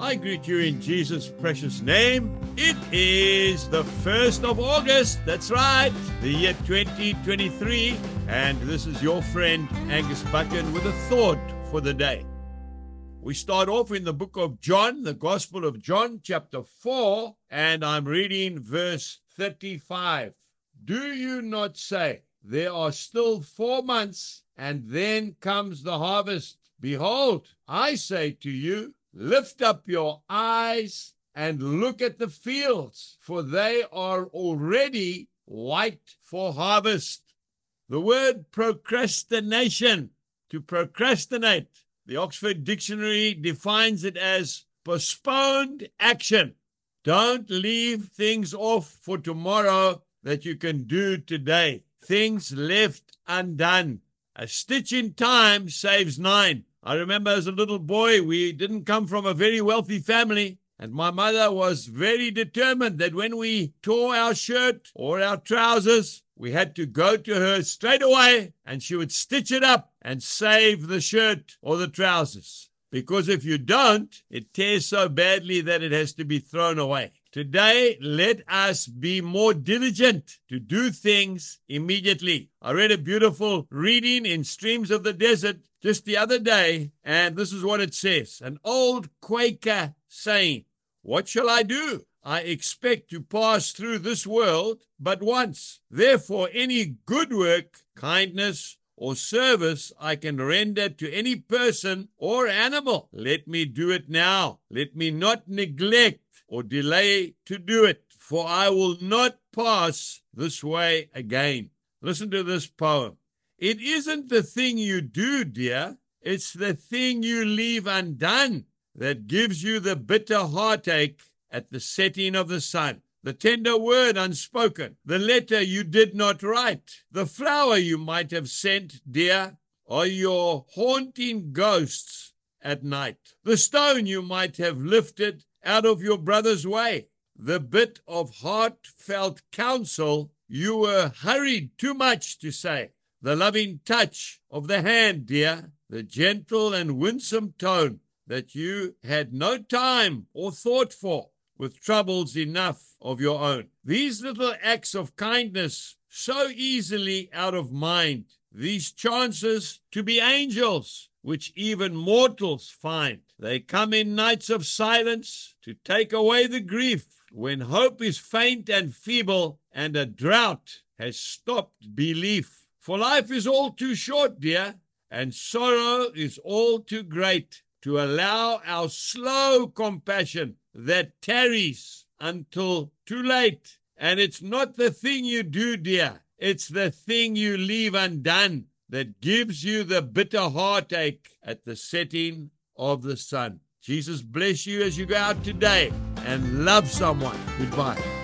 I greet you in Jesus' precious name. It is the 1st of August. That's right, the year 2023. And this is your friend Angus Buchan with a thought for the day. We start off in the book of John, the Gospel of John, chapter 4, and I'm reading verse 35. Do you not say, There are still four months, and then comes the harvest? Behold, I say to you, Lift up your eyes and look at the fields, for they are already white for harvest. The word procrastination, to procrastinate, the Oxford Dictionary defines it as postponed action. Don't leave things off for tomorrow that you can do today. Things left undone. A stitch in time saves nine. I remember as a little boy, we didn't come from a very wealthy family. And my mother was very determined that when we tore our shirt or our trousers, we had to go to her straight away and she would stitch it up and save the shirt or the trousers. Because if you don't, it tears so badly that it has to be thrown away. Today, let us be more diligent to do things immediately. I read a beautiful reading in Streams of the Desert just the other day, and this is what it says An old Quaker saying, What shall I do? I expect to pass through this world but once. Therefore, any good work, kindness, or service I can render to any person or animal, let me do it now. Let me not neglect or delay to do it, for I will not pass this way again. Listen to this poem. It isn't the thing you do, dear, it's the thing you leave undone that gives you the bitter heartache at the setting of the sun. The tender word unspoken, the letter you did not write, the flower you might have sent, dear, are your haunting ghosts at night. The stone you might have lifted out of your brother's way, the bit of heartfelt counsel you were hurried too much to say the loving touch of the hand, dear, the gentle and winsome tone that you had no time or thought for, with troubles enough of your own. These little acts of kindness, so easily out of mind, these chances to be angels, which even mortals find. They come in nights of silence to take away the grief when hope is faint and feeble and a drought has stopped belief. For life is all too short, dear, and sorrow is all too great to allow our slow compassion that tarries until too late. And it's not the thing you do, dear, it's the thing you leave undone that gives you the bitter heartache at the setting of the sun. Jesus bless you as you go out today and love someone. Goodbye.